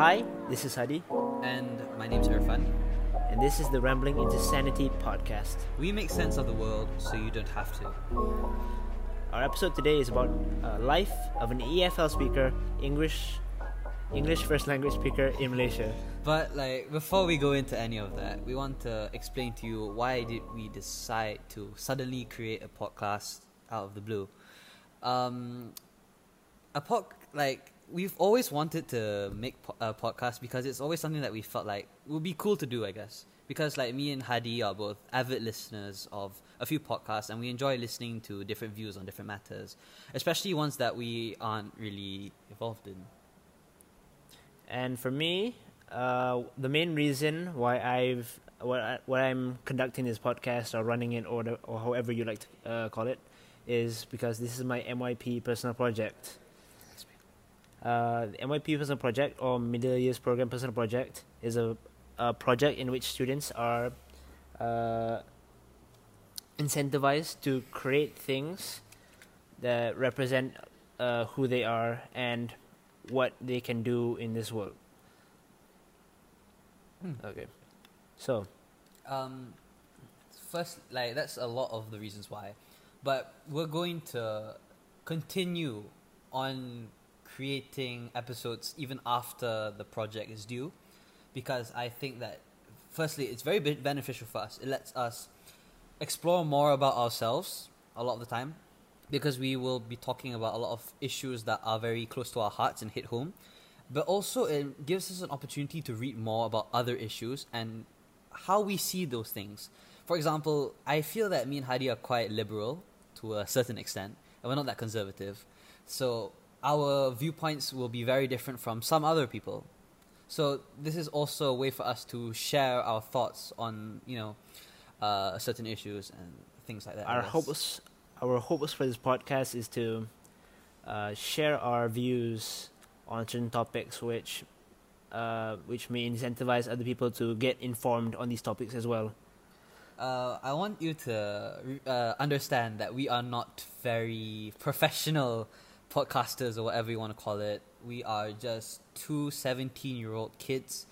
Hi, this is Hadi, And my name's Irfan. and this is the Rambling into Sanity podcast. We make sense of the world so you don't have to. Our episode today is about uh, life of an EFL speaker, English, English first language speaker in Malaysia. But like before we go into any of that, we want to explain to you why did we decide to suddenly create a podcast out of the blue. Um, a pod like we've always wanted to make po- a podcast because it's always something that we felt like would be cool to do, I guess. Because like me and Hadi are both avid listeners of a few podcasts, and we enjoy listening to different views on different matters, especially ones that we aren't really involved in. And for me, uh, the main reason why I've what I'm conducting this podcast or running it or the, or however you like to uh, call it is because this is my MYP personal project. Uh, the MYP personal project or middle years program personal project is a, a project in which students are uh, incentivized to create things that represent uh, who they are and what they can do in this world. Hmm. Okay, so Um, first, like that's a lot of the reasons why, but we're going to continue on creating episodes even after the project is due, because I think that firstly it's very beneficial for us. It lets us explore more about ourselves a lot of the time, because we will be talking about a lot of issues that are very close to our hearts and hit home. But also, it gives us an opportunity to read more about other issues and how we see those things. For example, I feel that me and Hadi are quite liberal to a certain extent, and we're not that conservative. So our viewpoints will be very different from some other people. So this is also a way for us to share our thoughts on you know uh, certain issues and things like that. Our hopes our hopes for this podcast is to uh, share our views on certain topics which uh, which may incentivize other people to get informed on these topics as well. Uh, I want you to uh, understand that we are not very professional podcasters or whatever you want to call it. We are just two 17 year old kids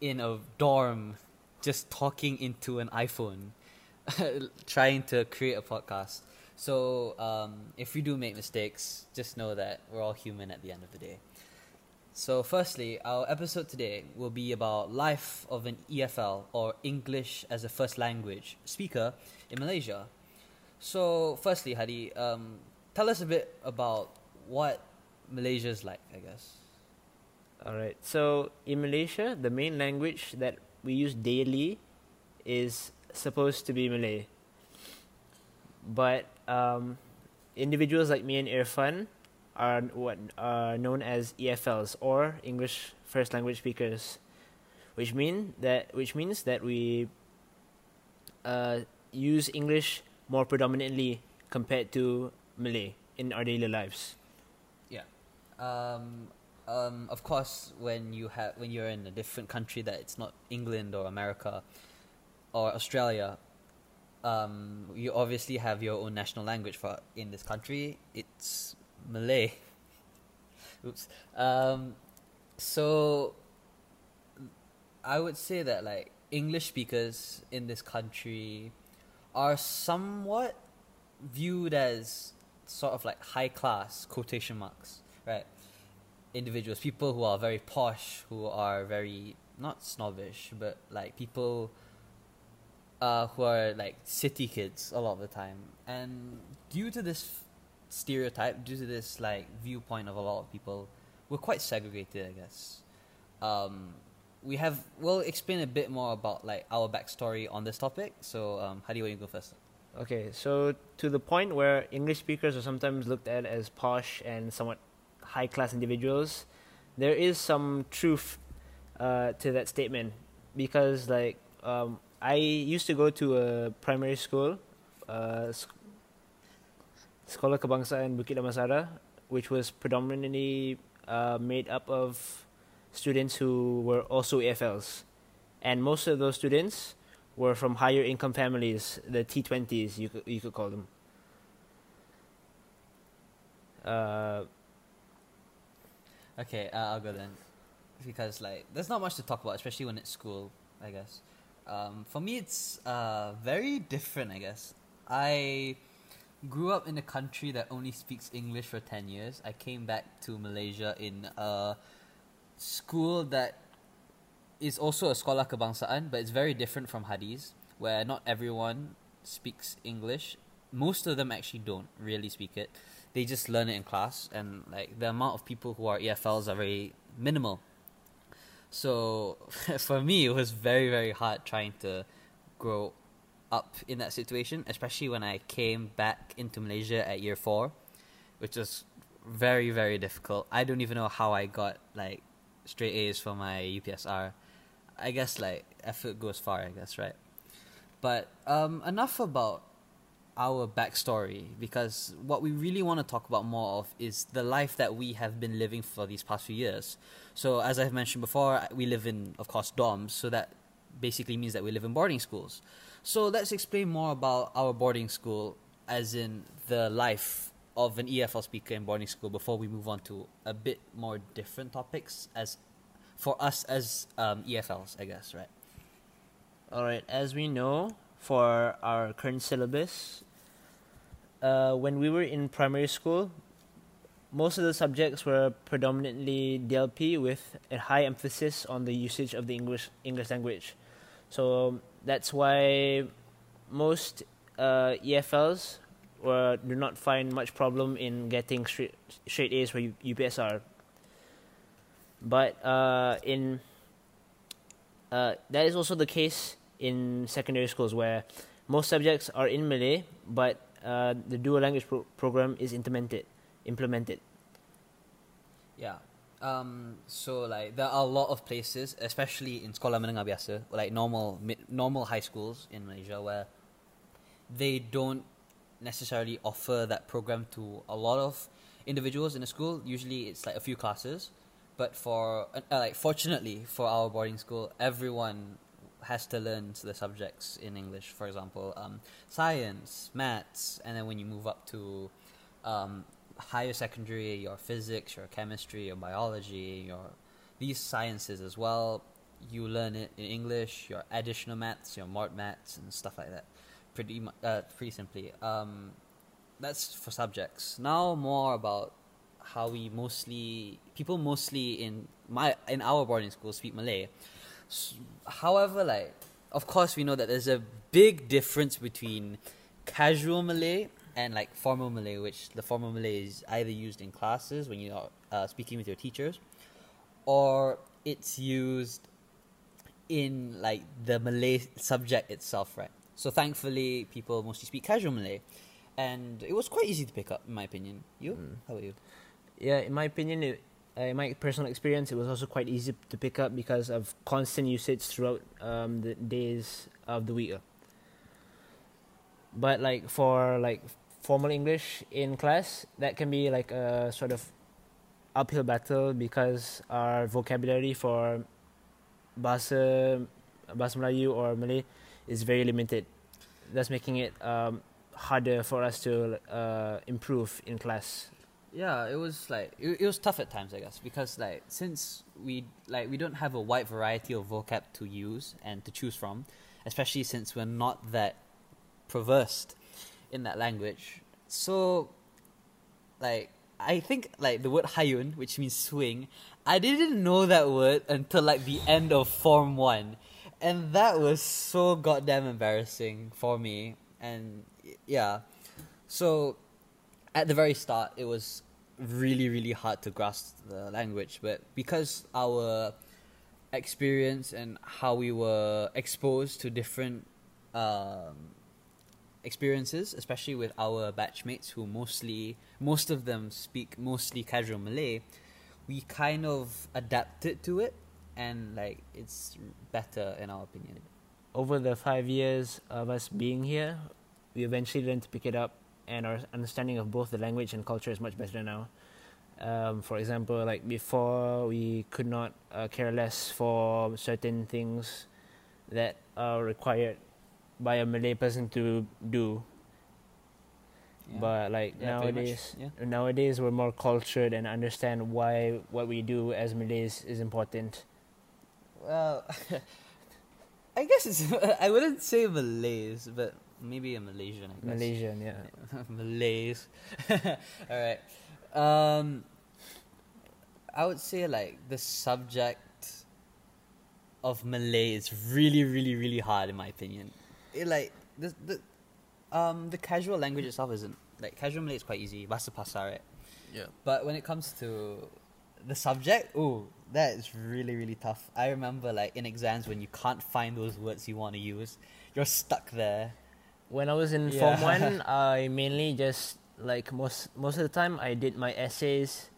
in a dorm just talking into an iPhone, trying to create a podcast. So um, if we do make mistakes, just know that we're all human at the end of the day. So, firstly, our episode today will be about life of an EFL or English as a first language speaker in Malaysia. So, firstly, Hadi, um, tell us a bit about what Malaysia is like. I guess. All right. So in Malaysia, the main language that we use daily is supposed to be Malay. But um, individuals like me and Irfan are what are known as EFLs or English first language speakers, which mean that which means that we uh, use English more predominantly compared to Malay in our daily lives. Um, um, of course, when you have when you're in a different country that it's not England or America or Australia, um, you obviously have your own national language. For in this country, it's Malay. Oops. Um, so I would say that like English speakers in this country are somewhat viewed as sort of like high class quotation marks, right? Individuals, people who are very posh, who are very not snobbish, but like people uh, who are like city kids a lot of the time. And due to this stereotype, due to this like viewpoint of a lot of people, we're quite segregated, I guess. Um, we have we'll explain a bit more about like our backstory on this topic. So, um, how do you want to go first? Okay, so to the point where English speakers are sometimes looked at as posh and somewhat high class individuals, there is some truth uh, to that statement because, like, um, I used to go to a primary school, uh, Sekolah Kebangsaan Bukit Damansara, which was predominantly uh, made up of students who were also EFLs. And most of those students were from higher income families, the T20s, you could, you could call them. Uh, Okay, uh, I'll go then. because like there's not much to talk about, especially when it's school. I guess. Um, for me, it's uh, very different. I guess I grew up in a country that only speaks English for ten years. I came back to Malaysia in a school that is also a sekolah kebangsaan, but it's very different from Hadis, where not everyone speaks English. Most of them actually don't really speak it. They just learn it in class, and like the amount of people who are EFLs are very minimal. So for me, it was very very hard trying to grow up in that situation, especially when I came back into Malaysia at year four, which was very very difficult. I don't even know how I got like straight A's for my UPSR. I guess like effort goes far. I guess right. But um, enough about our backstory because what we really want to talk about more of is the life that we have been living for these past few years. So as I've mentioned before, we live in, of course, dorms. So that basically means that we live in boarding schools. So let's explain more about our boarding school, as in the life of an EFL speaker in boarding school, before we move on to a bit more different topics as for us as um, EFLs, I guess, right? All right, as we know, for our current syllabus, uh, when we were in primary school, most of the subjects were predominantly DLP with a high emphasis on the usage of the English English language. So that's why most uh, EFLs were, do not find much problem in getting straight, straight A's for UPSR. But uh, in uh, that is also the case in secondary schools where most subjects are in Malay, but uh, the dual language pro- program is implemented. Implemented. Yeah. Um, so like there are a lot of places, especially in sekolah menengah biasa, like normal normal high schools in Malaysia, where they don't necessarily offer that program to a lot of individuals in a school. Usually, it's like a few classes, but for uh, like fortunately for our boarding school, everyone has to learn the subjects in English. For example, um, science, maths, and then when you move up to um, higher secondary, your physics, your chemistry, your biology, your these sciences as well. You learn it in English, your additional maths, your mort maths, and stuff like that. Pretty mu- uh, pretty simply. Um, that's for subjects. Now more about how we mostly people mostly in my in our boarding school speak Malay. S- However, like of course we know that there's a big difference between casual Malay and like formal Malay, which the formal Malay is either used in classes when you are uh, speaking with your teachers, or it's used in like the Malay subject itself, right? So thankfully, people mostly speak casual Malay, and it was quite easy to pick up, in my opinion. You? Mm. How about you? Yeah, in my opinion, it, uh, in my personal experience, it was also quite easy to pick up because of constant usage throughout um, the days of the week. But like for like formal English in class, that can be like a sort of uphill battle because our vocabulary for bahasa bahasa Melayu or Malay is very limited, That's making it um, harder for us to uh, improve in class. Yeah, it was like it, it was tough at times, I guess, because like since we like we don't have a wide variety of vocab to use and to choose from, especially since we're not that versed in that language. So, like I think like the word hayun, which means swing, I didn't know that word until like the end of Form One, and that was so goddamn embarrassing for me. And yeah, so at the very start, it was really, really hard to grasp the language. But because our experience and how we were exposed to different um, experiences, especially with our batchmates who mostly, most of them speak mostly casual Malay, we kind of adapted to it, and like it's better in our opinion. over the five years of us being here, we eventually learned to pick it up, and our understanding of both the language and culture is much better now. Um, for example, like before, we could not uh, care less for certain things that are required by a Malay person to do. Yeah. But like Yeah, nowadays, yeah. nowadays we're more cultured and understand why what we do as Malays is important. Well, I guess it's. I wouldn't say Malays, but maybe a Malaysian. I guess. Malaysian, yeah. Malays. All right. Um, I would say like the subject of Malay is really, really, really hard in my opinion. It, like the the um the casual language itself isn't like casual Malay is quite easy. Bahasa pasar, right? Yeah. But when it comes to the subject, oh, that is really really tough. I remember like in exams when you can't find those words you want to use, you're stuck there. When I was in Yeah. Form 1, I mainly just, like, most most of the time, I did my essays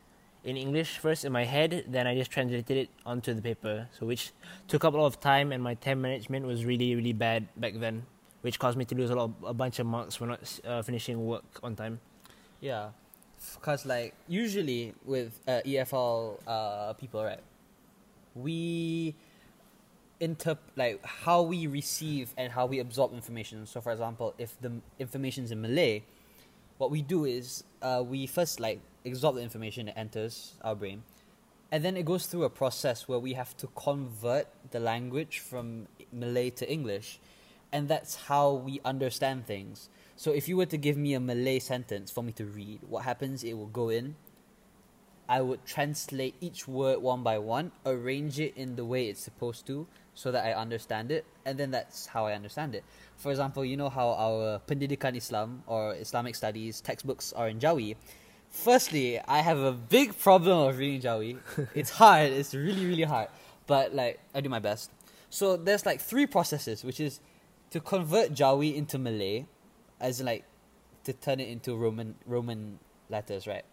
in English first in my head, then I just translated it onto the paper. So, which took up a lot of time, and my time management was really, really bad back then, which caused me to lose a lot, of, a bunch of marks for not uh, finishing work on time. Yeah, because like usually with uh, EFL uh, people, right? We interp like how we receive and how we absorb information. So, for example, if the information is in Malay, what we do is uh, we first like absorb the information that enters our brain, and then it goes through a process where we have to convert the language from Malay to English, and that's how we understand things. So if you were to give me a Malay sentence for me to read, what happens? It will go in. I would translate each word one by one, arrange it in the way it's supposed to, so that I understand it, and then that's how I understand it. For example, you know how our Pendidikan Islam or Islamic studies textbooks are in Jawi. Firstly, I have a big problem of reading Jawi. it's hard. It's really really hard. But like I do my best. So there's like three processes, which is to convert Jawi into Malay, as in like to turn it into Roman Roman letters, right?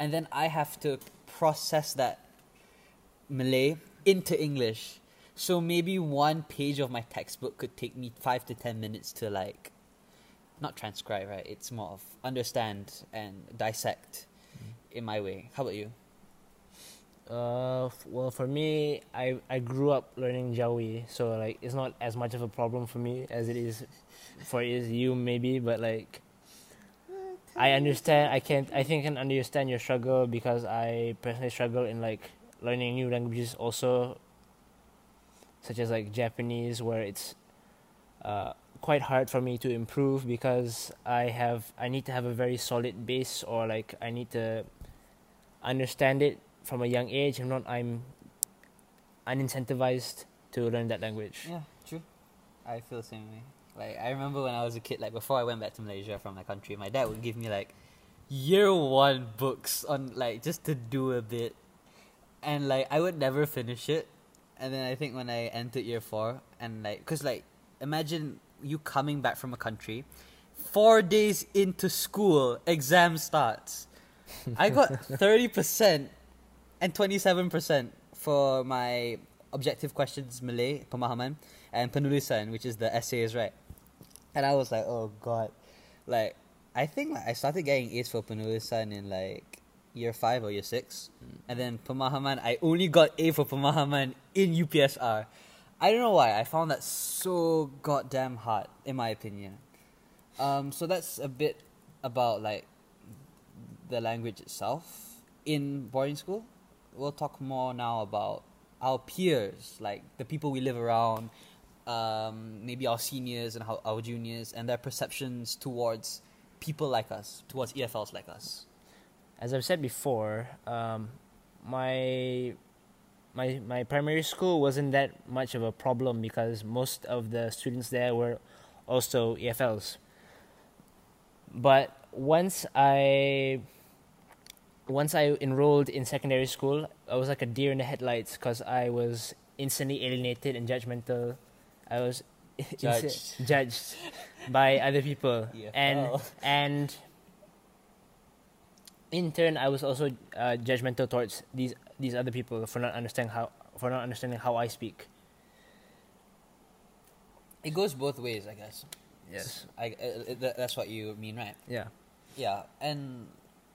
And then I have to process that Malay into English. So maybe one page of my textbook could take me five to ten minutes to like not transcribe, right? It's more of understand and dissect in my way. How about you? Uh, f- well, for me, I I grew up learning Jawi, so like it's not as much of a problem for me as it is for is you maybe, but like I understand. I can't. I think I can understand your struggle because I personally struggle in like learning new languages also, such as like Japanese, where it's uh quite hard for me to improve because I have I need to have a very solid base or like I need to understand it from a young age. If not, I'm unincentivized to learn that language. Yeah, true. I feel the same way. Like I remember when I was a kid, like before I went back to Malaysia from my country, my dad would give me like year one books on like just to do a bit, and like I would never finish it. And then I think when I entered year four, and like, cause like imagine you coming back from a country, four days into school, exam starts. I got thirty percent and twenty seven percent for my objective questions Malay pemahaman and penulisan which is the essays right and I was like oh god. Like I think like, I started getting A's for penulisan in like year 5 or year 6 and then pemahaman I only got A for pemahaman in UPSR I don't know why. I found that so goddamn hard in my opinion. Um so that's a bit about like the language itself. In boarding school we'll talk more now about our peers, like the people we live around, um, maybe our seniors and how, our juniors, and their perceptions towards people like us, towards EFLs like us. As I've said before, um, my my my primary school wasn't that much of a problem because most of the students there were also EFLs. But once I once I enrolled in secondary school, I was like a deer in the headlights because I was instantly alienated and judgmental. I was Judged. judged by other people, and and in turn, I was also uh, judgmental towards these these other people for not understanding how for not understanding how I speak. It goes both ways, I guess. Yes. I, uh, that, that's what you mean, right? Yeah. Yeah, and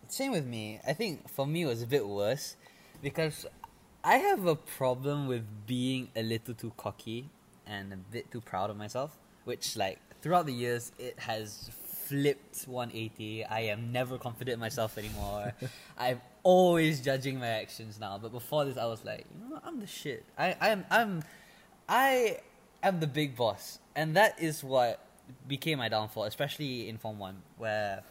same with me. I think for me it was a bit worse because I have a problem with being a little too cocky and a bit too proud of myself, which like throughout the years it has flipped 180. I am never confident in myself anymore. I'm always judging my actions now. But before this, I was like, you know, what? I'm the shit. I, I am, I'm, I am the big boss, and that is what became my downfall, especially in Form One, where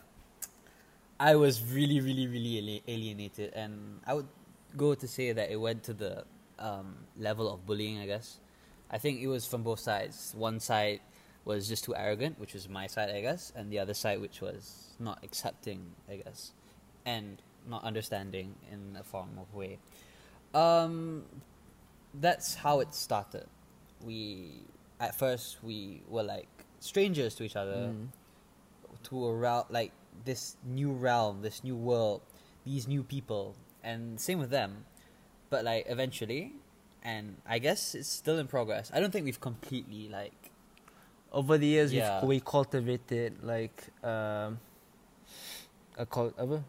I was really, really, really alienated, and I would go to say that it went to the um, level of bullying. I guess I think it was from both sides. One side was just too arrogant, which was my side, I guess, and the other side, which was not accepting, I guess, and not understanding in a form of way. Um, that's how it started. We at first we were like strangers to each other, Mm. to a realm like this new realm, this new world, these new people, and same with them. But like eventually, and I guess it's still in progress. I don't think we've completely like Over the years, Yeah. we've, we cultivated like um, a cult, apa?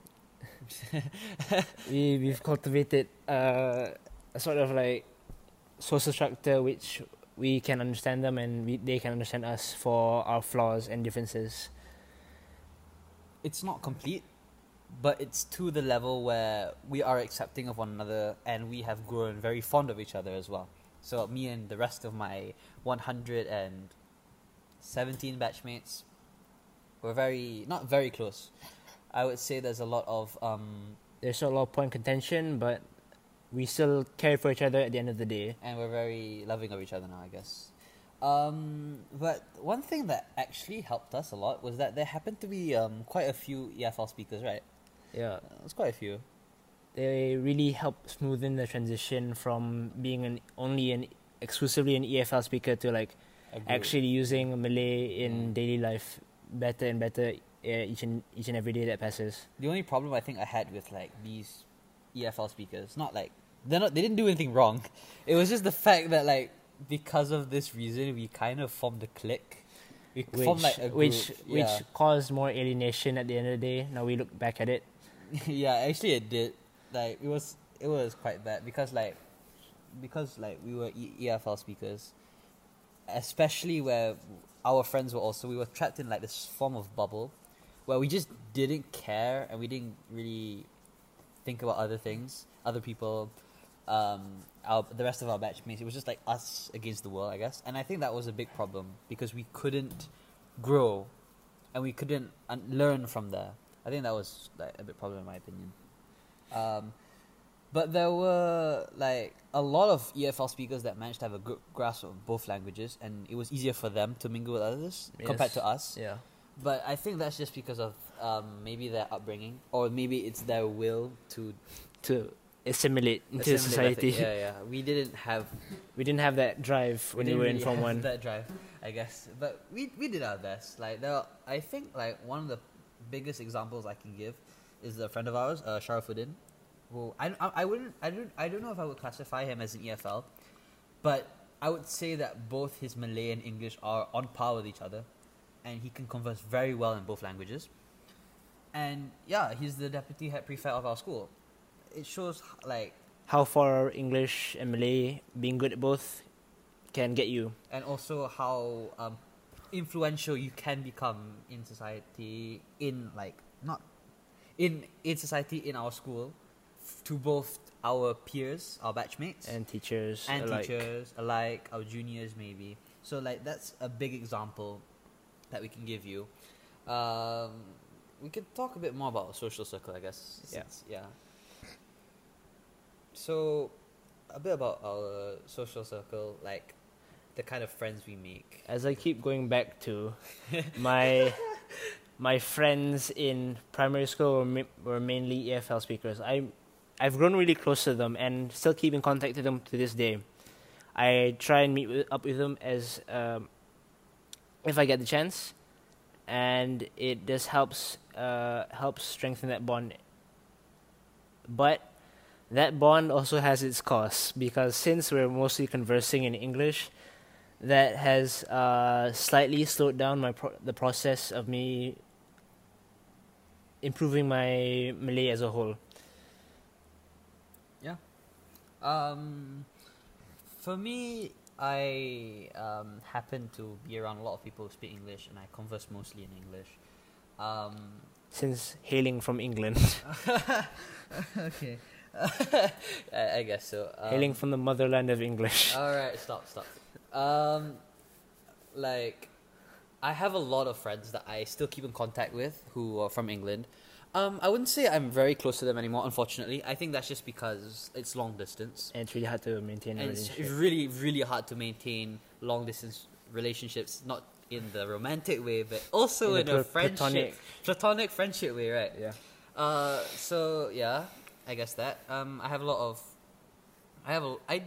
we we've cultivated uh, a sort of like social structure which we can understand them and we, they can understand us for our flaws and differences. it's not complete, but it's to the level where we are accepting of one another and we have grown very fond of each other as well. So me and the rest of my 117 batchmates were very not very close. I would say there's a lot of um, There's a lot of point contention, but we still care for each other at the end of the day. and we're very loving of each other now, I guess. Um, but one thing that actually helped us a lot was that there happened to be um, quite a few EFL speakers, right? Yeah, It's quite a few. they really help smoothen the transition from being an only an exclusively an EFL speaker to like actually using Malay in Mm. daily life better and better uh, each and each and every day that passes. The only problem I think I had with like these EFL speakers, not like they're not they didn't do anything wrong. It was just the fact that like because of this reason we kind of formed a clique. We Which formed like a group. which which yeah. caused more alienation at the end of the day. Now we look back at it. yeah, actually it did. Like it was it was quite bad because like because like we were e- EFL speakers, especially where our friends were also we were trapped in like this form of bubble where we just didn't care and we didn't really think about other things, other people, um, our the rest of our batchmates. It was just like us against the world, I guess. And I think that was a big problem because we couldn't grow and we couldn't un- learn from there. I think that was like a big problem in my opinion. Um, but there were like a lot of EFL speakers that managed to have a good grasp of both languages, and it was easier for them to mingle with others compared to us. Yeah. But I think that's just because of um, maybe their upbringing, or maybe it's their will to To assimilate into assimilate, society. Yeah, yeah. We didn't have we didn't have that drive when we were in really Form One. that drive, I guess. But we we did our best. Like there, are- I think like one of the biggest examples I can give is a friend of ours, uh, Sharafuddin, who I, I, I wouldn't I don't I don't know if I would classify him as an EFL, but I would say that both his Malay and English are on par with each other, and he can converse very well in both languages. And yeah, he's the deputy head prefect of our school. It shows like How far English and Malay being good at both can get you. and also how um, influential you can become in society in like not in in society in our school f- to both our peers our batchmates and teachers and alike. teachers alike our juniors maybe so like that's a big example that we can give you um, we could talk a bit more about social circle i guess Yeah. since- yeah so a bit about our social circle like the kind of friends we make As I keep going back to my my friends in primary school were, ma- were mainly EFL speakers. I I've grown really close to them and still keep in contact with them to this day. I try and meet with, up with them as um, if I get the chance, and it just helps uh, helps strengthen that bond. But that bond also has its costs because since we're mostly conversing in English, that has uh, slightly slowed down my pro- the process of me improving my Malay as a whole. Um, for me, I um, happen to be around a lot of people who speak English, and I converse mostly in English. Um, Since hailing from England, okay. I, I guess so. Um, hailing from the motherland of English. All right, stop, stop. Um, like, I have a lot of friends that I still keep in contact with who are from England. Um, I wouldn't say I'm very close to them anymore. Unfortunately, I think that's just because it's long distance, and it's really hard to maintain and it's really, really hard to maintain long distance relationships. Not in the romantic way, but also in, In a a friendship, platonic- platonic friendship way, right? Yeah. Uh, so yeah, I guess that. Um, I have a lot of, I have a, I,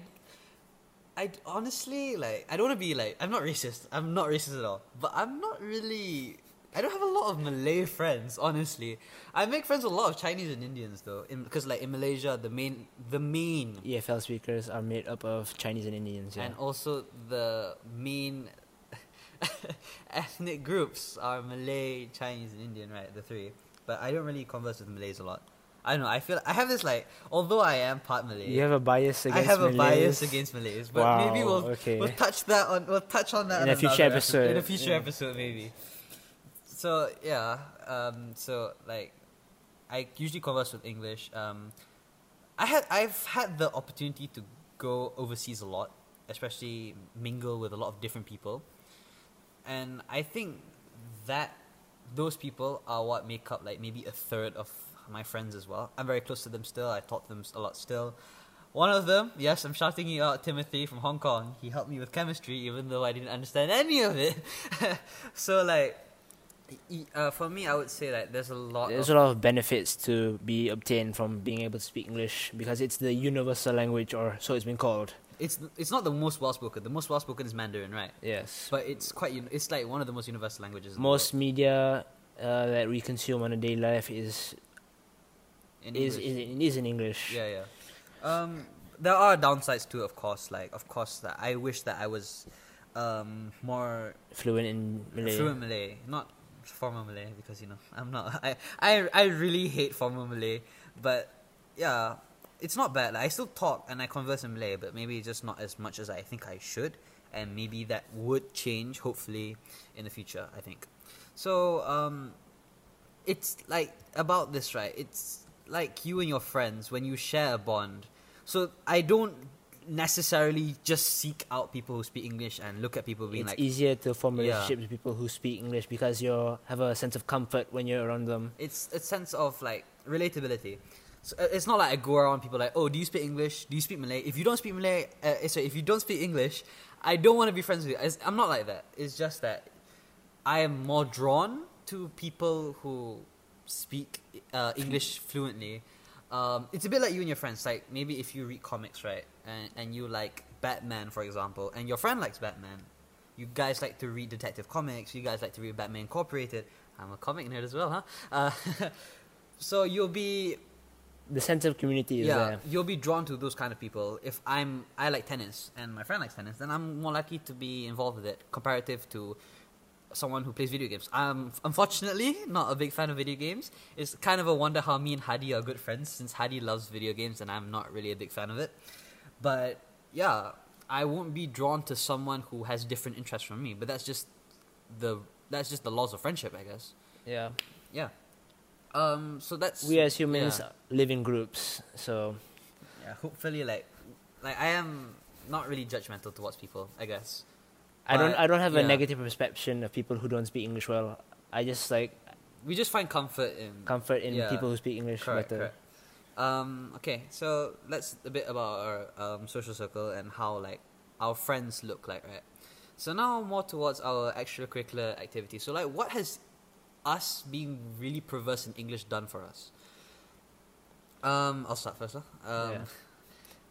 I honestly like. I don't want to be like. I'm not racist. I'm not racist at all. But I'm not really. I don't have a lot of Malay friends. Honestly, I make friends with a lot of Chinese and Indians though. Because like in Malaysia, the main, the main, EFL speakers are made up of Chinese and Indians. Yeah. and also the main. ethnic groups are Malay, Chinese, and Indian, right? The three. But I don't really converse with Malays a lot. I don't know. I feel I have this like, although I am part Malay, you have a bias against. I have a Malays. bias against Malays. But Wow, maybe we'll okay. we'll touch that on we'll touch on that In a future another episode, In a future yeah. episode, maybe. So yeah, um, so like, I usually converse with English. Um, I had I've had the opportunity to go overseas a lot, especially mingle with a lot of different people, and I think that those people are what make up like maybe a third of my friends as well. I'm very close to them still. I talk to them a lot still. One of them, yes, I'm shouting you out, Timothy from Hong Kong. He helped me with chemistry, even though I didn't understand any of it. so like, uh, for me, I would say that there's a lot. There's of, a lot of benefits to be obtained from being able to speak English because it's the universal language, or so it's been called. it's it's not the most well spoken. The most well spoken is Mandarin, right? Yes. But it's quite. It's like one of the most universal languages. Most media uh, that we consume on a daily life is in is, English. is is in English. Yeah, yeah. Um, there are downsides too, of course. Like, of course, that I wish that I was um, more Fluent in Malay. fluent Malay, not formal Malay, because you know I'm not. I I I really hate formal Malay, but yeah, it's not bad. Like, I still talk and I converse in Malay, but maybe just not as much as I think I should, and maybe that would change hopefully in the future. I think. So um, it's like about this, right? It's like you and your friends when you share a bond. So I don't necessarily just seek out people who speak English and look at people being It's like, It's easier to form Yeah. relationships with people who speak English because you have a sense of comfort when you're around them. it's a sense of like relatability. So uh, it's not like I go around people like, oh, do you speak English? Do you speak Malay? If you don't speak Malay, uh, sorry, if you don't speak English, I don't want to be friends with you. I'm not like that. It's just that I am more drawn to people who speak uh, English fluently. Um, it's a bit like you and your friends. Like maybe if you read comics, right, and and you like Batman, for example, and your friend likes Batman, you guys like to read detective comics. You guys like to read Batman Incorporated. I'm a comic nerd as well, huh? Uh, so you'll be The sense of community is yeah, there. you'll be drawn to those kind of people. If I'm I like tennis and my friend likes tennis, then I'm more likely to be involved with it comparative to someone who plays video games. I'm unfortunately not a big fan of video games. It's kind of a wonder how me and Hadi are good friends since Hadi loves video games and I'm not really a big fan of it. But yeah, I won't be drawn to someone who has different interests from me. But that's just the that's just the laws of friendship, I guess. Yeah. Yeah. Um. So that's We as humans yeah. live in groups, so Yeah, hopefully, like, like I am not really judgmental towards people. I guess. I don't I don't have a negative perception of people who don't speak English well. I just like We just find comfort in. comfort in Yeah. people who speak English correct, better. correct. Um. Okay, so let's a bit about our um, social circle and how like our friends look like, right? So now more towards our extracurricular activities. So like, what has us being really perverse in English done for us? Um, I'll start first. Huh? Um, Yeah.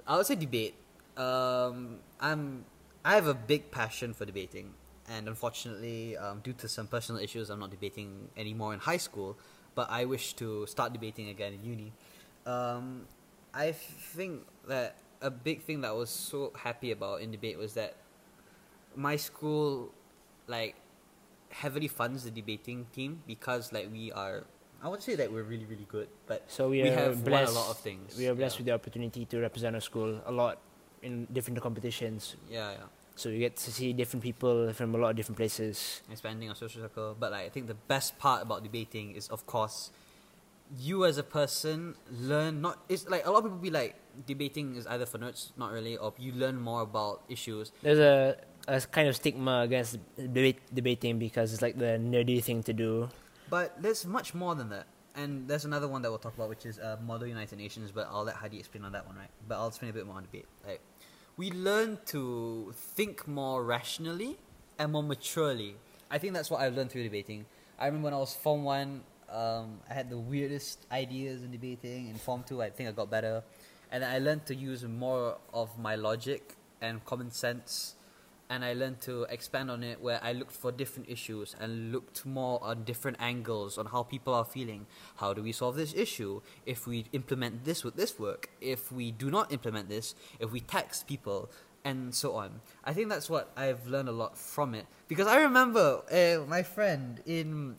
I would say debate. Um, I'm I have a big passion for debating, and unfortunately, um, due to some personal issues, I'm not debating anymore in high school. But I wish to start debating again in uni. Um, I think that a big thing that I was so happy about in debate was that my school, like, heavily funds the debating team because like we are. I would say that we're really really good, but So we, we have won blessed. a lot of things. We are blessed yeah. with the opportunity to represent our school a lot in different competitions. Yeah, yeah. So you get to see different people from a lot of different places. expanding our social circle. But like, I think the best part about debating is, of course, you as a person learn not. It's like a lot of people be like, debating is either for nerds, not really, or you learn more about issues. There's a, a kind of stigma against debate, debating because it's like the nerdy thing to do. But there's much more than that. And there's another one that we'll talk about, which is uh, Model United Nations. But I'll let Hadi explain on that one, right? But I'll explain a bit more on debate. Like, we learn to think more rationally and more maturely. I think that's what I've learned through debating. I remember when I was Form 1, um, I had the weirdest ideas in debating. In Form 2, I think I got better. And I learned to use more of my logic and common sense. And I learned to expand on it where I looked for different issues and looked more on different angles on how people are feeling. How do we solve this issue? If we implement this, would this work? If we do not implement this, if we tax people, and so on. I think that's what I've learned a lot from it because I remember uh, my friend in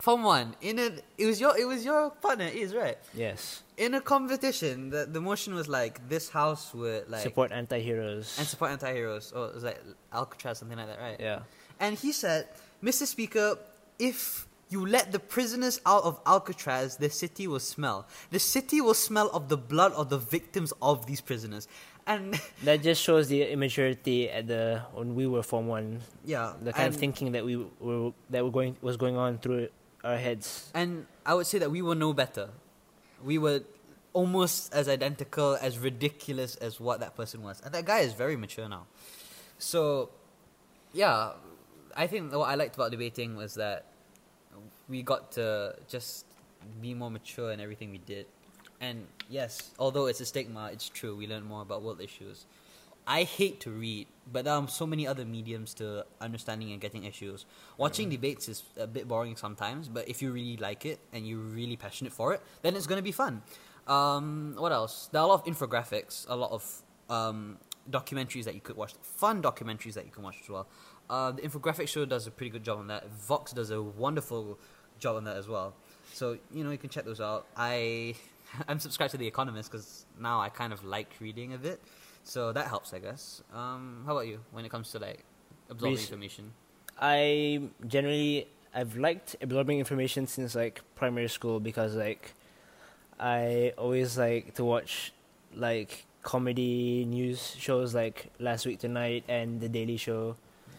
Form One in a it was your it was your partner is right Yes. in a competition. The the motion was like this house would like Support anti-heroes. and support anti-heroes or it was like Alcatraz something like that right yeah. and he said, Mr. Speaker, if you let the prisoners out of Alcatraz, the city will smell. The city will smell of the blood of the victims of these prisoners. And That just shows the immaturity at the when we were Form One, yeah, the kind of thinking that we were that were going was going on through our heads. And I would say that we were no better. We were almost as identical, as ridiculous as what that person was. And that guy is very mature now. So, yeah, I think what I liked about debating was that we got to just be more mature in everything we did. And yes, although it's a stigma, it's true. We learn more about world issues. I hate to read, but there are so many other mediums to understanding and getting issues. Watching debates is a bit boring sometimes, but if you really like it and you're really passionate for it, then it's going to be fun. Um, what else? There are a lot of infographics, a lot of um, documentaries that you could watch, fun documentaries that you can watch as well. Uh, the infographic show does a pretty good job on that. Vox does a wonderful job on that as well. So you know you can check those out. I I'm subscribed to The Economist because now I kind of like reading a bit, so that helps, I guess. Um, how about you when it comes to like absorbing Res- information? I generally I've liked absorbing information since like primary school because like I always like to watch like comedy news shows like Last Week Tonight and The Daily Show.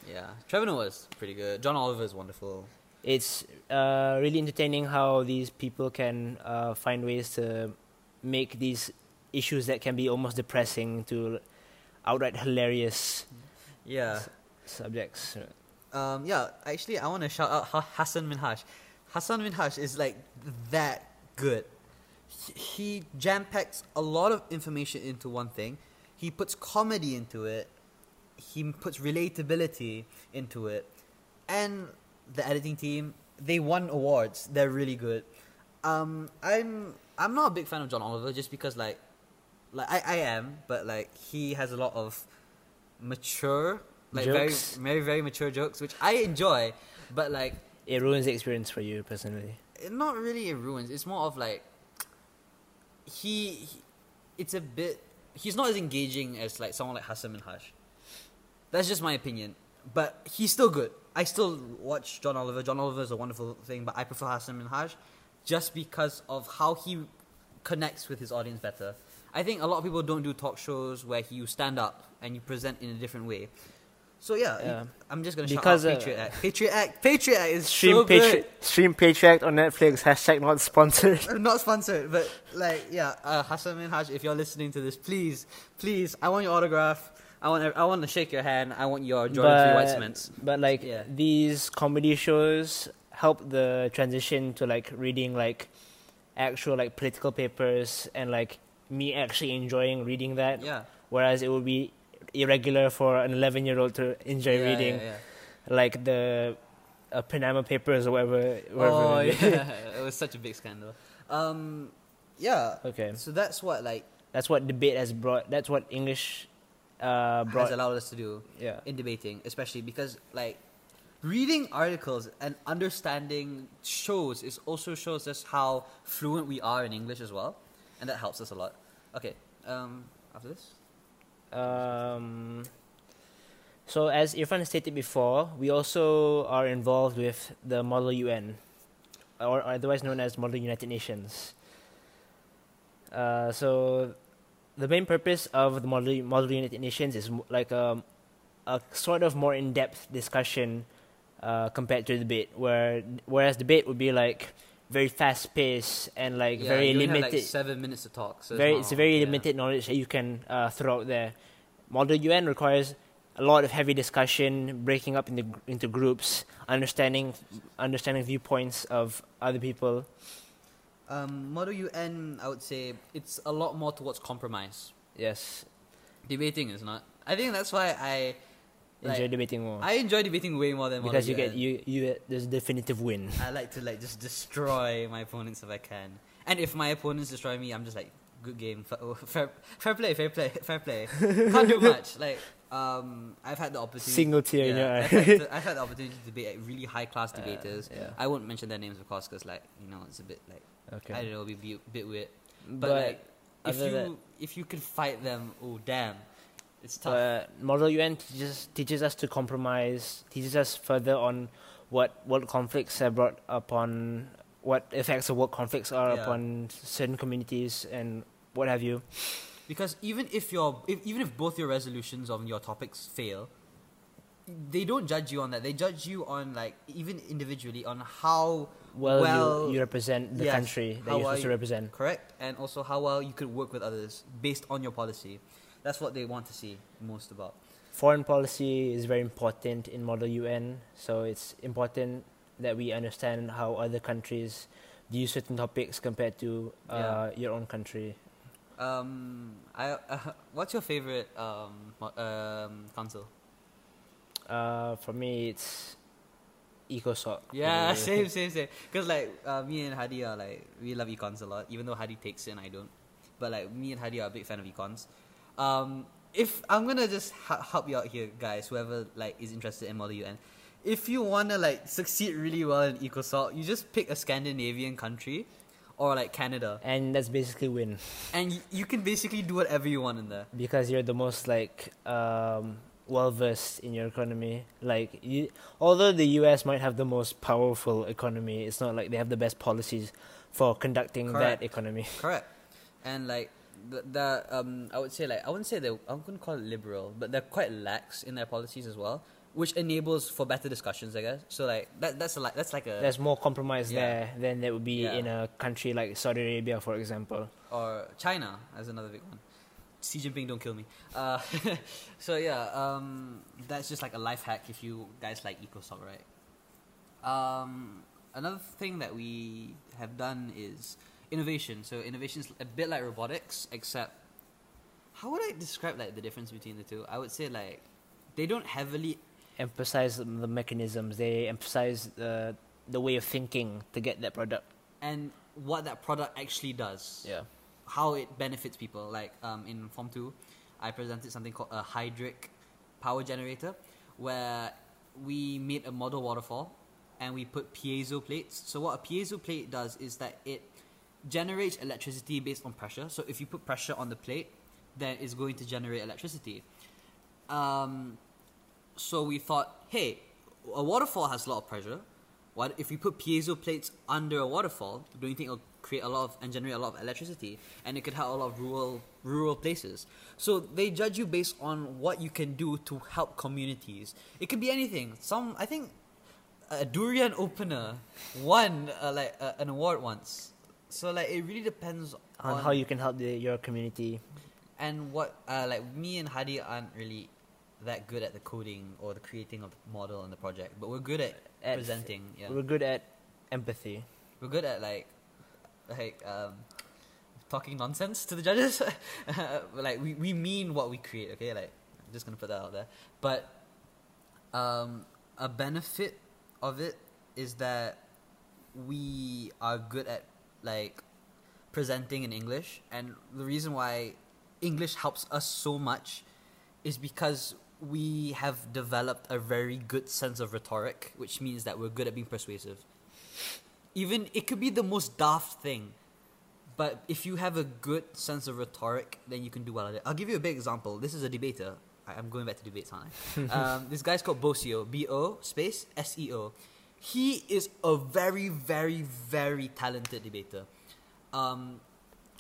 Yeah, Trevor Noah is pretty good. John Oliver is wonderful. It's uh, really entertaining how these people can uh, find ways to make these issues that can be almost depressing to outright hilarious Yeah, subjects. um, yeah. Actually, I want to shout out Ha- Hassan Minhaj. Hassan Minhaj is like that good. He, he jam packs a lot of information into one thing. He puts comedy into it. He puts relatability into it, and the editing team they won awards. They're really good. Um, I'm I'm not a big fan of John Oliver just because like like I, I am, but like he has a lot of mature like Jokes. very very very mature jokes which I enjoy, but like It ruins the experience for you personally. not really it ruins. It's more of like he, he it's a bit he's not as engaging as like someone like Hassan Minhaj. That's just my opinion. But he's still good. I still watch John Oliver. John Oliver is a wonderful thing, but I prefer Hassan Minhaj just because of how he connects with his audience better. I think a lot of people don't do talk shows where you stand up and you present in a different way. So yeah, Yeah. I'm just gonna Because, shout uh, out Patriot Act. Patriot Act. Patriot Act is Stream so good. Stream Patriot on Netflix. Hashtag not sponsored. not sponsored, but like, yeah, uh, Hassan Minhaj, if you're listening to this, please, please, I want your autograph. I want, I want to shake your hand. I want your Jordan Three White Cements. but like Yeah. these comedy shows help the transition to like reading like actual like political papers and like me actually enjoying reading that. Yeah, Whereas it would be irregular for an 11 year old to enjoy yeah, reading Yeah, yeah. like the uh, Panama Papers or whatever. whatever Oh yeah, it was such a big scandal. Um, yeah. okay, So that's what like that's what debate has brought. That's what English uh, has brought. allowed us to do Yeah. in debating, especially because like reading articles and understanding shows is also shows us how fluent we are in English as well, and that helps us a lot. Okay. Um, after this. Um, So, as Irfan stated before, we also are involved with the Model UN, or otherwise known as Model United Nations. Uh, so, the main purpose of the Model, Model United Nations is like a, a sort of more in depth discussion uh, compared to the debate, where whereas debate would be like very fast paced and like Yeah, very you limited Have, like, seven minutes to talk. So very not it's a very yeah. limited knowledge that you can uh, throw out there. Model UN requires a lot of heavy discussion, breaking up into into groups, understanding understanding viewpoints of other people. Um, Model UN, I would say it's a lot more towards compromise. Yes, Debating is not. I think that's why I enjoy Like, debating more I enjoy debating way more than because you get you you there's a definitive win. I like to like just destroy my opponents if I can, and if my opponents destroy me, I'm just like good game, oh, fair, fair play, fair play, fair play. Can't do much. Like um, I've had the opportunity. Single tear in your yeah, eye. I've, had to- I've had the opportunity to debate like, really high class Uh, debaters. yeah. I won't mention their names of course, because like you know it's a bit like Okay, I don't know, it'd be a bit weird. But, but like if you than- if you could fight them, oh damn, it's tough. but Model UN teaches teaches us to compromise, teaches us further on what what conflicts have brought upon what effects of what conflicts are Yeah. upon certain communities and what have you. Because even if your if, even if both your resolutions on your topics fail, they don't judge you on that. They judge you on like even individually on how well, Well, you, you represent the yes, country that you're supposed to you- represent. correct and also how well you could work with others based on your policy. That's what they want to see most about. Foreign policy is very important in Model UN, so it's important that we understand how other countries view certain topics compared to uh, your own country. Um, I uh, what's your favorite um um council? Uh, for me, it's EcoSoc. Yeah, same, same, same. Because like uh, me and Hadi are like we love econs a lot, even though Hadi takes it and I don't. But like me and Hadi are a big fan of econs. Um, if I'm gonna just ha- help you out here, guys, whoever like is interested in Model UN, if you wanna like succeed really well in EcoSoc, you just pick a Scandinavian country, or like Canada, And that's basically win and y- you can basically do whatever you want in there. because you're the most like um, well versed in your economy. Like, you, although the US might have the most powerful economy, it's not like they have the best policies for conducting Correct. that economy. Correct. And like the, the um I would say like I wouldn't say they I wouldn't call it liberal, but they're quite lax in their policies as well, which enables for better discussions, I guess. So like that that's a like that's like a There's more compromise Yeah. there than there would be Yeah. in a country like Saudi Arabia, for example. or China as another big one. Xi Jinping, don't kill me. Uh, so yeah, um, that's just like a life hack if you guys like EcoSoc, right? Um, another thing that we have done is innovation. So innovation is a bit like robotics, except how would I describe like the difference between the two? I would say like they don't heavily Emphasize the mechanisms. They emphasize the the way of thinking to get that product. and what that product actually does. Yeah. how it benefits people. Like um, in Form 2, I presented something called a hydric power generator, where we made a model waterfall and we put piezo plates. So, what a piezo plate does is that it generates electricity based on pressure. So, if you put pressure on the plate, then it's going to generate electricity. Um, so, we thought, hey, a waterfall has a lot of pressure. What if we put piezo plates under a waterfall? Don't you think it'll create a lot of and generate a lot of electricity? And it could help a lot of rural rural places. So they judge you based on what you can do to help communities. It could be anything. Some I think a durian opener won uh, like uh, an award once. So like it really depends On how you can help the, your community. and what uh, like me and Hadi aren't really that good at the coding or the creating of the model and the project, but we're good at, At- presenting. Yeah, We're good at empathy. we're good at like like um talking nonsense to the judges. like we, we mean what we create, okay? Like I'm just gonna put that out there. But um a benefit of it is that we are good at like presenting in English. And the reason why English helps us so much is because we have developed a very good sense of rhetoric, which means that we're good at being persuasive. Even it could be the most daft thing but if you have a good sense of rhetoric then you can do well at it. I'll give you a big example. This is a debater. I- I'm going back to debates, aren't I? um, this guy's called Bo Seo, B O space S E O. He is a very, very, very talented debater. Um,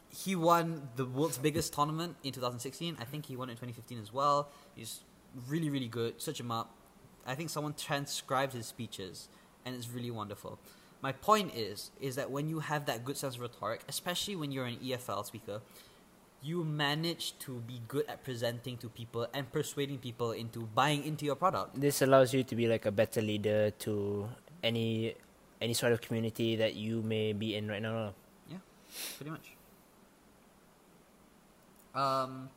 he won the world's biggest tournament in 2016. I think he won it in 2015 as well. He's really, really good. Search him up. I think someone transcribed his speeches, and it's really wonderful. My point is, is that when you have that good sense of rhetoric, especially when you're an EFL speaker, you manage to be good at presenting to people and persuading people into buying into your product. This allows you to be like a better leader to any any sort of community that you may be in right now. Yeah, pretty much. Um,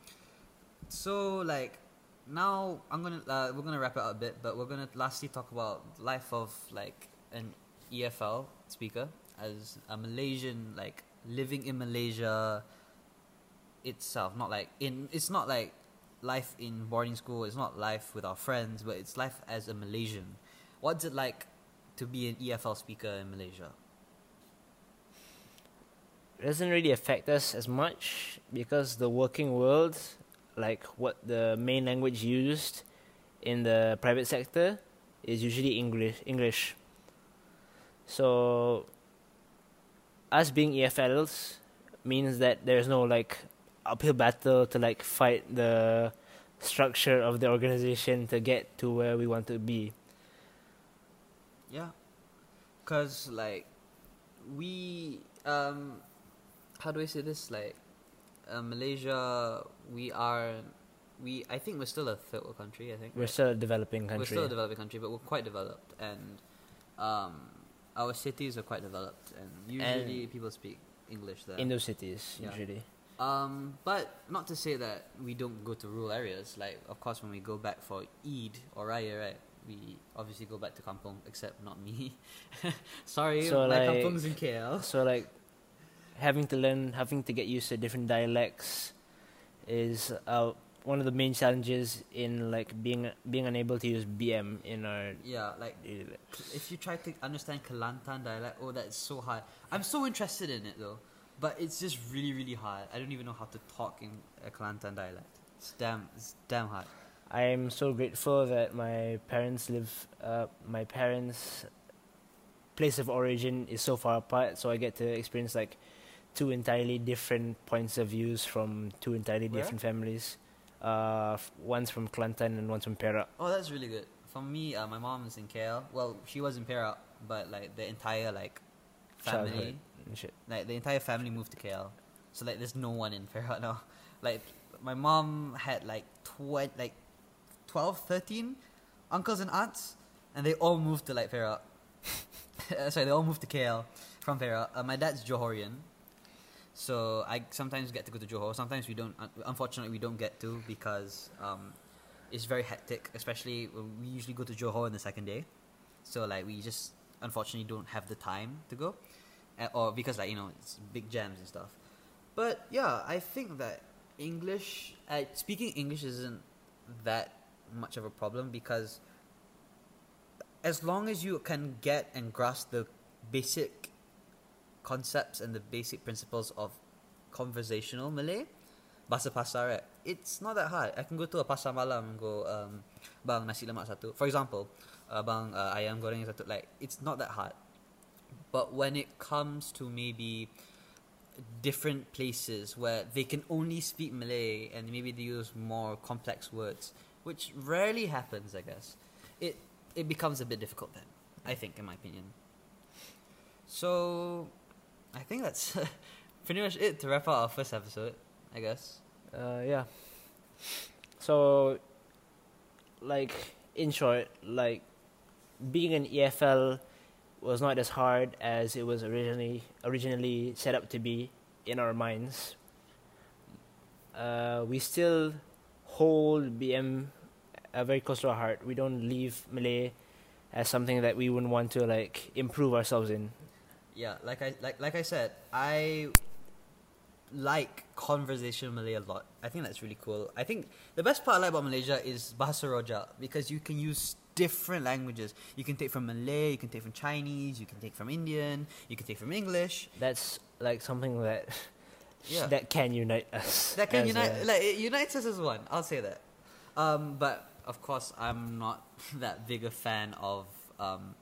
so like now I'm gonna uh, we're gonna wrap it up a bit, but we're gonna lastly talk about life of like an EFL speaker as a Malaysian like living in Malaysia itself, not like in it's not like life in boarding school. It's not life with our friends, but it's life as a Malaysian. What's it like to be an EFL speaker in Malaysia? It doesn't really affect us as much because the working world, like what the main language used in the private sector, is usually English. English. So, us being EFLs means that there's no like uphill battle to like fight the structure of the organization to get to where we want to be. Yeah, cause like we um, how do I say this? Like uh, Malaysia, we are we. I think we're still a third world country. I think We're right? still a developing country. We're still a developing country, but we're quite developed, and um, our cities are quite developed, and usually people speak English there. in those cities Yeah. usually. Um, but not to say that we don't go to rural areas. Like, of course, when we go back for Eid or Raya, right? We obviously go back to kampung, except not me. Sorry, So, my like- kampong's in KL. So like having to learn, having to get used to different dialects is uh, one of the main challenges in like being being unable to use BM in our Yeah, like lives. if you try to understand Kelantan dialect, oh, that's so hard. I'm so interested in it though, but it's just really, really hard. I don't even know how to talk in a Kelantan dialect. It's damn, it's damn hard. I'm so grateful that my parents live. Uh, my parents' place of origin is so far apart, so I get to experience like two entirely different points of views from two entirely Where? different families. Uh, one's from Kelantan and one's from Perak. Oh, that's really good. For me, uh, my mom is in KL. Well, she was in Perak, but like the entire like family, shit. like the entire family moved to KL. So like, there's no one in Perak now. Like, my mom had like twenty, like 12, 13 uncles and aunts, and they all moved to like Perak. Sorry, they all moved to KL from Perak. Uh, my dad's Johorian, so I sometimes get to go to Johor. Sometimes we don't. un- Unfortunately, we don't get to because um, it's very hectic. Especially we usually go to Johor on the second day, so like we just unfortunately don't have the time to go, uh, or because like you know it's big jams and stuff. But yeah, I think that English, uh, speaking English isn't that much of a problem because as long as you can get and grasp the basic concepts and the basic principles of conversational Malay, bahasa pasar, right? It's not that hard. I can go to a pasar malam and go, um, bang nasi lemak satu. For example, uh, bang uh, ayam goreng satu. Like it's not that hard. But when it comes to maybe different places where they can only speak Malay and maybe they use more complex words, which rarely happens, I guess. It it becomes a bit difficult then. I think, in my opinion. So, I think that's pretty much it to wrap up our first episode. I guess. Uh, yeah. So, like in short, like being an EFL was not as hard as it was originally originally set up to be in our minds. Uh, we still hold BM uh, very close to our heart. We don't leave Malay as something that we wouldn't want to like improve ourselves in. Yeah, like I like like I said, I like conversation Malay a lot. I think that's really cool. I think the best part I like about Malaysia is Bahasa Rojak because you can use different languages. You can take from Malay, you can take from Chinese, you can take from Indian, you can take from English. That's like something that Yeah. that can unite us. That can unite a- like it unites us as one. I'll say that. Um, but of course, I'm not that big a fan of um,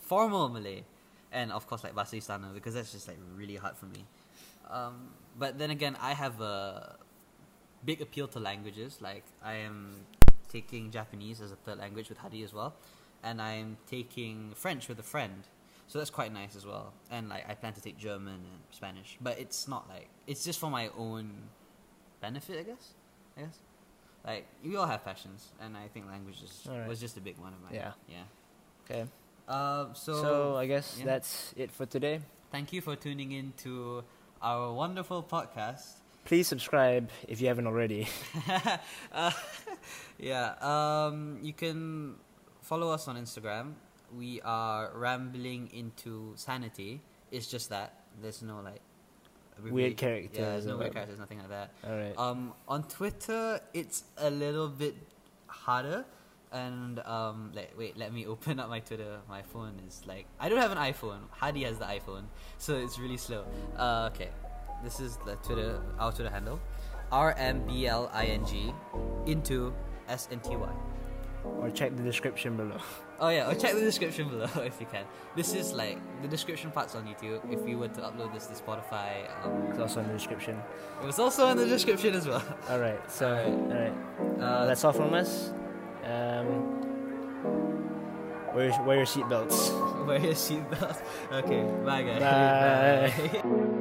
formal Malay, and of course, like Bahasa because that's just like really hard for me. Um, but then again, I have a big appeal to languages. Like I am taking Japanese as a third language with Hadi as well, and I'm taking French with a friend. So that's quite nice as well. And like I plan to take German and Spanish, but it's not like it's just for my own benefit, I guess. I guess. Like we all have passions, and I think languages Alright. was just a big one of mine. Yeah. Yeah. Okay. Um, so, So, I guess yeah. that's it for today. thank you for tuning in to our wonderful podcast. Please subscribe if you haven't already. uh, yeah. Um, you can follow us on Instagram. We are rambling into sanity. It's just that there's no like Weird characters Yeah, there's no weird characters, nothing like that. All right. Um, on Twitter, it's a little bit harder. And um, like, wait, let me open up my Twitter. My phone is like, I don't have an iPhone. Hadi has the iPhone, so it's really slow. Uh, okay, this is the Twitter, our Twitter handle, R M B L I N G, into S N T Y. or check the description below. Oh yeah, or check the description below if you can. This is like the description part's on YouTube. If you were to upload this to Spotify, um, It's also in the description. it was also in the description as well. All right. So, Alright. all right. Uh, that's all from us. Um, wear, your- wear your seatbelts. Wear your seatbelts. Okay, bye guys. Bye. Bye.